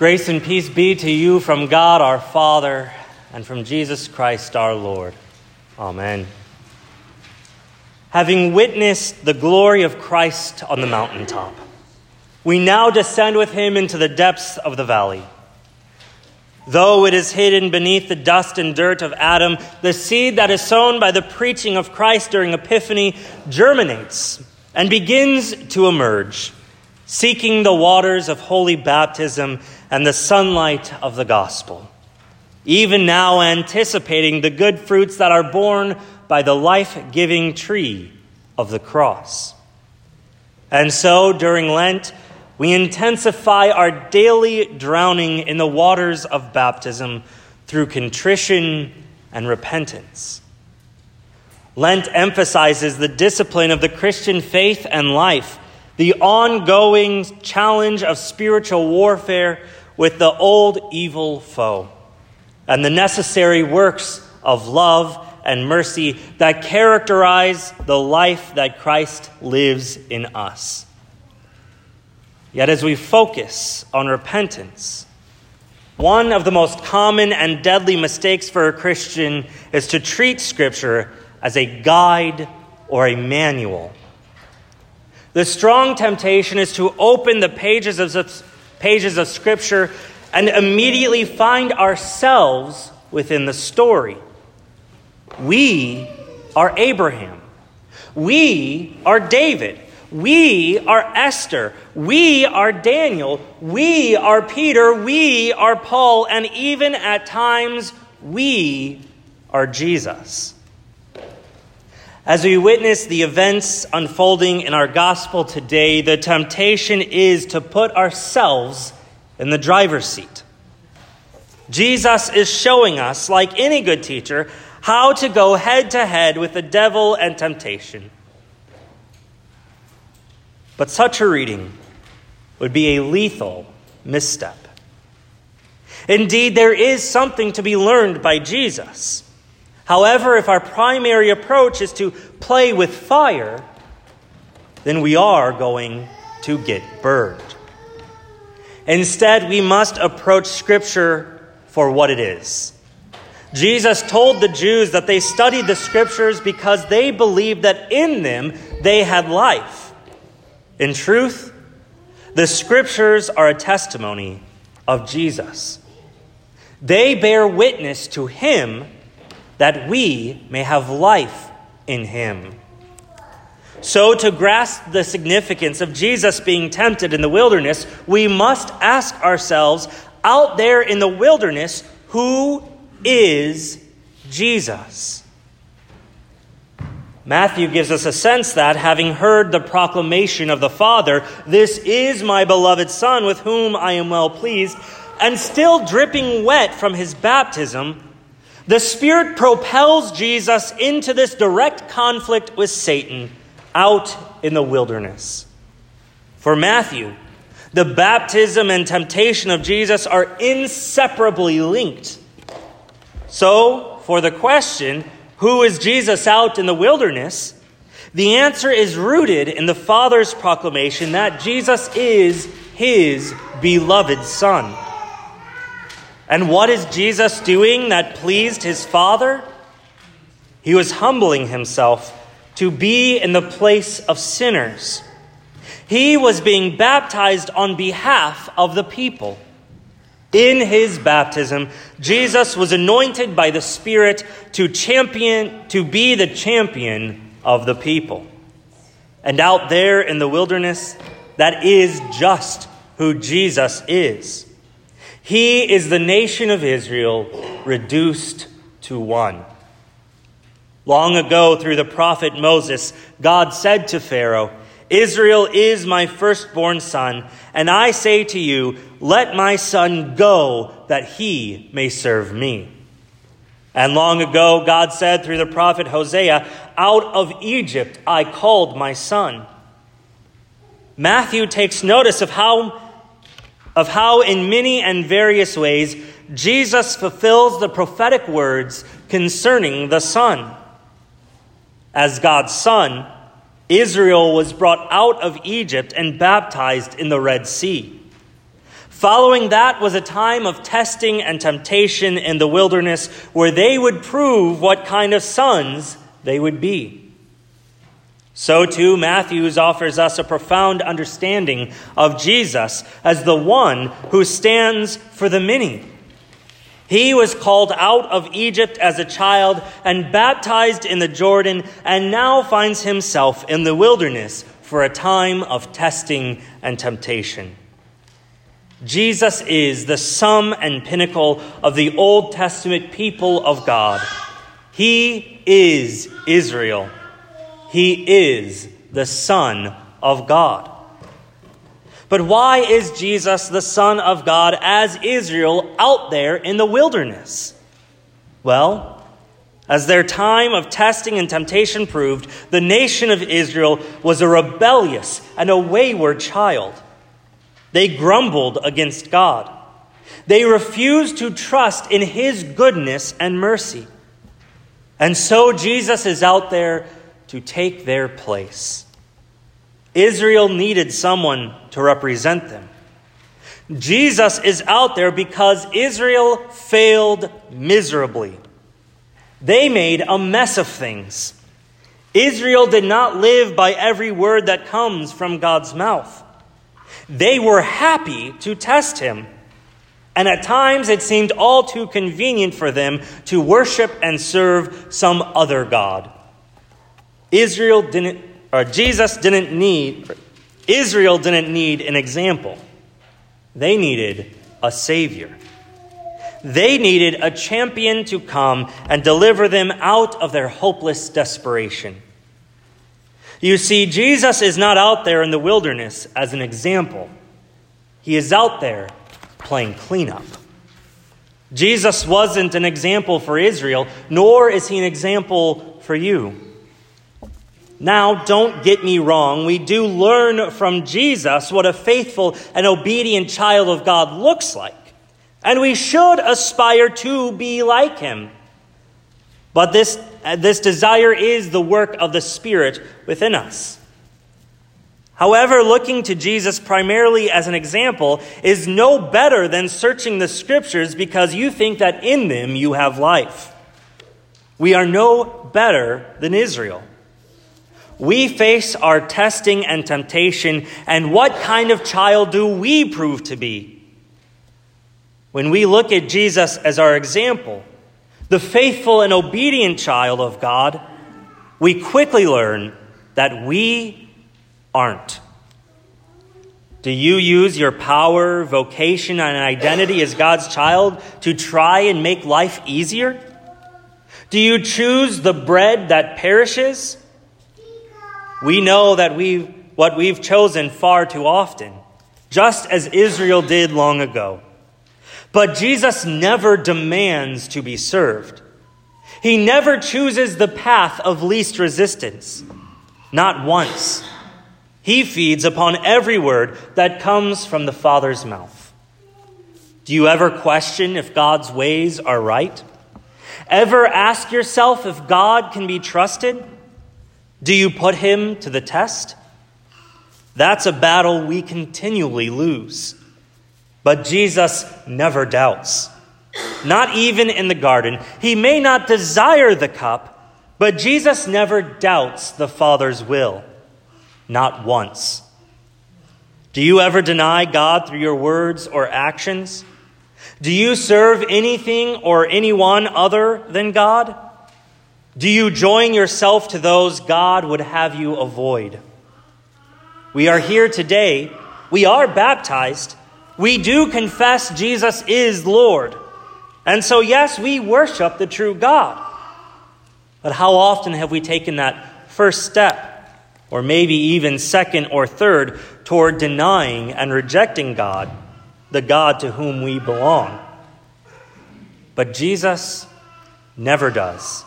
Grace and peace be to you from God our Father and from Jesus Christ our Lord. Amen. Having witnessed the glory of Christ on the mountaintop, we now descend with him into the depths of the valley. Though it is hidden beneath the dust and dirt of Adam, the seed that is sown by the preaching of Christ during Epiphany germinates and begins to emerge, seeking the waters of holy baptism and the sunlight of the gospel. Even now, anticipating the good fruits that are borne by the life giving tree of the cross. And so, during Lent, we intensify our daily drowning in the waters of baptism through contrition and repentance. Lent emphasizes the discipline of the Christian faith and life, the ongoing challenge of spiritual warfare with the old evil foe, and the necessary works of love and mercy that characterize the life that Christ lives in us. Yet, as we focus on repentance, one of the most common and deadly mistakes for a Christian is to treat Scripture as a guide or a manual. The strong temptation is to open the pages of, pages of Scripture and immediately find ourselves within the story. We are Abraham. We are David. We are Esther. We are Daniel. We are Peter. We are Paul. And even at times, we are Jesus. As we witness the events unfolding in our gospel today, the temptation is to put ourselves in the driver's seat. Jesus is showing us, like any good teacher, how to go head to head with the devil and temptation. But such a reading would be a lethal misstep. Indeed, there is something to be learned by Jesus. However, if our primary approach is to play with fire, then we are going to get burned. Instead, we must approach Scripture for what it is. Jesus told the Jews that they studied the Scriptures because they believed that in them they had life. In truth, the scriptures are a testimony of Jesus. They bear witness to him that we may have life in him. So, to grasp the significance of Jesus being tempted in the wilderness, we must ask ourselves out there in the wilderness, who is Jesus? Matthew gives us a sense that, having heard the proclamation of the Father, This is my beloved Son with whom I am well pleased, and still dripping wet from his baptism, the Spirit propels Jesus into this direct conflict with Satan out in the wilderness. For Matthew, the baptism and temptation of Jesus are inseparably linked. So, for the question, who is Jesus out in the wilderness? The answer is rooted in the Father's proclamation that Jesus is his beloved Son. And what is Jesus doing that pleased his Father? He was humbling himself to be in the place of sinners. He was being baptized on behalf of the people. In his baptism, Jesus was anointed by the Spirit to champion, to be the champion of the people. And out there in the wilderness, that is just who Jesus is. He is the nation of Israel reduced to one. Long ago, through the prophet Moses, God said to Pharaoh, Israel is my firstborn son, and I say to you, let my son go that he may serve me. And long ago, God said through the prophet Hosea, Out of Egypt I called my son. Matthew takes notice of how, of how, in many and various ways, Jesus fulfills the prophetic words concerning the Son. As God's Son, Israel was brought out of Egypt and baptized in the Red Sea. Following that was a time of testing and temptation in the wilderness where they would prove what kind of sons they would be. So, too, Matthews offers us a profound understanding of Jesus as the one who stands for the many. He was called out of Egypt as a child and baptized in the Jordan, and now finds himself in the wilderness for a time of testing and temptation. Jesus is the sum and pinnacle of the Old Testament people of God. He is Israel. He is the Son of God. But why is Jesus the Son of God as Israel out there in the wilderness? Well, as their time of testing and temptation proved, the nation of Israel was a rebellious and a wayward child. They grumbled against God. They refused to trust in His goodness and mercy. And so Jesus is out there to take their place. Israel needed someone to represent them. Jesus is out there because Israel failed miserably. They made a mess of things. Israel did not live by every word that comes from God's mouth. They were happy to test him. And at times it seemed all too convenient for them to worship and serve some other God. Israel didn't, or Jesus didn't need, Israel didn't need an example. They needed a Savior. They needed a champion to come and deliver them out of their hopeless desperation. You see, Jesus is not out there in the wilderness as an example, he is out there playing cleanup. Jesus wasn't an example for Israel, nor is he an example for you. Now, don't get me wrong. We do learn from Jesus what a faithful and obedient child of God looks like. And we should aspire to be like him. But this, uh, this desire is the work of the Spirit within us. However, looking to Jesus primarily as an example is no better than searching the scriptures because you think that in them you have life. We are no better than Israel. We face our testing and temptation, and what kind of child do we prove to be? When we look at Jesus as our example, the faithful and obedient child of God, we quickly learn that we aren't. Do you use your power, vocation, and identity as God's child to try and make life easier? Do you choose the bread that perishes we know that we've what we've chosen far too often, just as Israel did long ago. But Jesus never demands to be served. He never chooses the path of least resistance. Not once. He feeds upon every word that comes from the Father's mouth. Do you ever question if God's ways are right? Ever ask yourself if God can be trusted? Do you put him to the test? That's a battle we continually lose. But Jesus never doubts. Not even in the garden. He may not desire the cup, but Jesus never doubts the Father's will. Not once. Do you ever deny God through your words or actions? Do you serve anything or anyone other than God? Do you join yourself to those God would have you avoid? We are here today. We are baptized. We do confess Jesus is Lord. And so, yes, we worship the true God. But how often have we taken that first step, or maybe even second or third, toward denying and rejecting God, the God to whom we belong? But Jesus never does.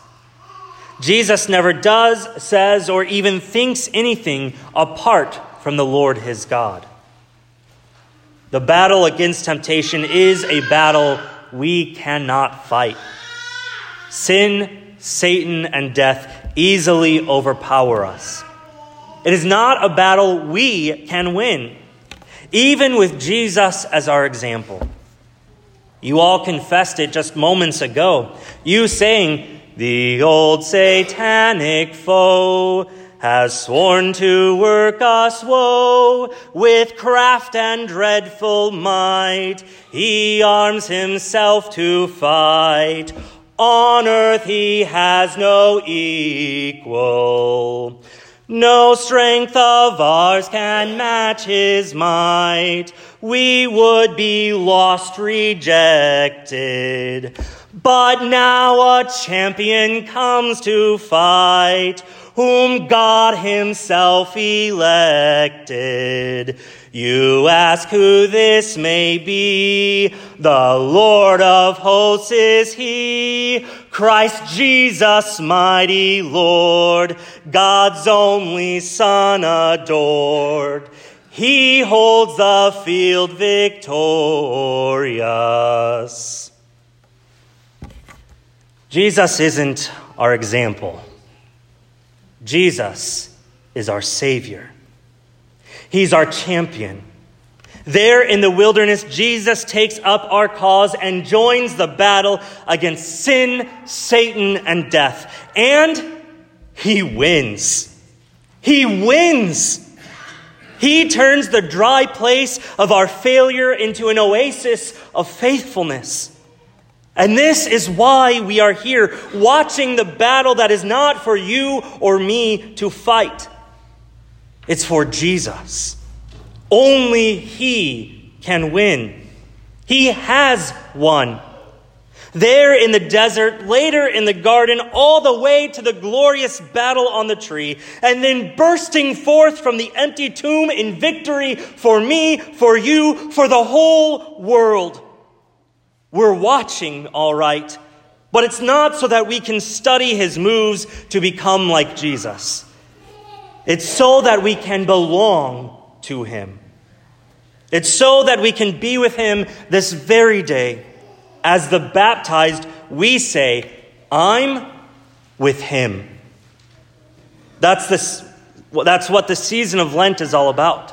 Jesus never does, says, or even thinks anything apart from the Lord his God. The battle against temptation is a battle we cannot fight. Sin, Satan, and death easily overpower us. It is not a battle we can win. even with Jesus as our example. You all confessed it just moments ago. You saying, The old satanic foe has sworn to work us woe with craft and dreadful might. He arms himself to fight. On earth he has no equal. No strength of ours can match his might. We would be lost, rejected. But now a champion comes to fight, whom God himself elected. You ask who this may be. The Lord of hosts is he. Christ Jesus, mighty Lord, God's only Son adored. He holds the field victorious. Jesus isn't our example. Jesus is our Savior. He's our champion. There in the wilderness, Jesus takes up our cause and joins the battle against sin, Satan, and death. And he wins. He wins. He turns the dry place of our failure into an oasis of faithfulness. And this is why we are here, watching the battle that is not for you or me to fight. It's for Jesus. Only He can win. He has won. There in the desert, later in the garden, all the way to the glorious battle on the tree, and then bursting forth from the empty tomb in victory for me, for you, for the whole world. We're watching, all right, but it's not so that we can study his moves to become like Jesus. It's so that we can belong to Him. It's so that we can be with Him this very day. As the baptized, we say, I'm with Him. That's, this, that's what the season of Lent is all about.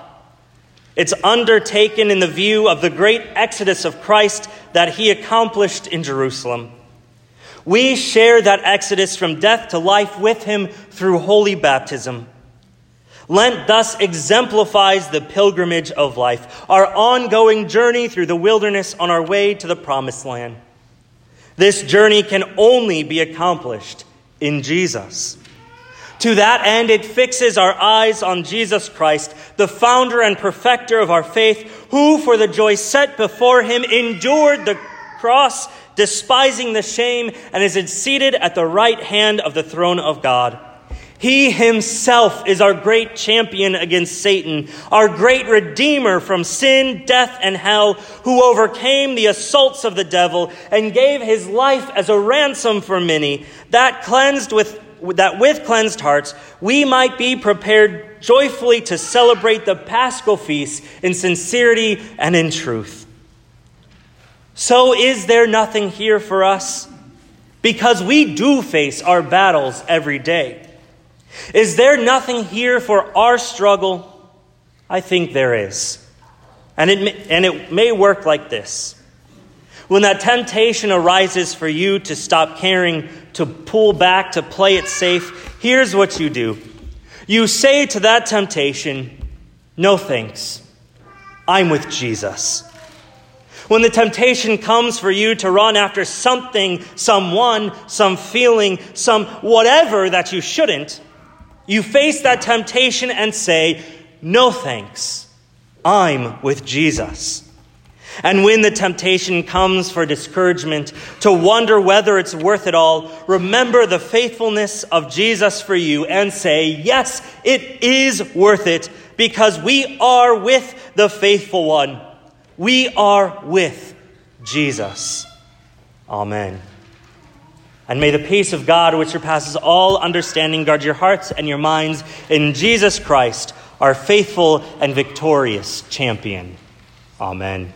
It's undertaken in the view of the great exodus of Christ that He accomplished in Jerusalem. We share that exodus from death to life with Him through holy baptism. Lent thus exemplifies the pilgrimage of life, our ongoing journey through the wilderness on our way to the promised land. This journey can only be accomplished in Jesus. To that end, it fixes our eyes on Jesus Christ, the founder and perfecter of our faith, who, for the joy set before him, endured the cross, despising the shame, and is seated at the right hand of the throne of God. He himself is our great champion against Satan, our great redeemer from sin, death, and hell, who overcame the assaults of the devil and gave his life as a ransom for many, that cleansed with that with cleansed hearts we might be prepared joyfully to celebrate the paschal feast in sincerity and in truth. So is there nothing here for us? Because we do face our battles every day. Is there nothing here for our struggle? I think there is. And it, may, and it may work like this. When that temptation arises for you to stop caring, to pull back, to play it safe, here's what you do. You say to that temptation, No thanks. I'm with Jesus. When the temptation comes for you to run after something, someone, some feeling, some whatever that you shouldn't, you face that temptation and say, No thanks. I'm with Jesus. And when the temptation comes for discouragement, to wonder whether it's worth it all, remember the faithfulness of Jesus for you and say, Yes, it is worth it because we are with the faithful one. We are with Jesus. Amen. And may the peace of God, which surpasses all understanding, guard your hearts and your minds in Jesus Christ, our faithful and victorious champion. Amen.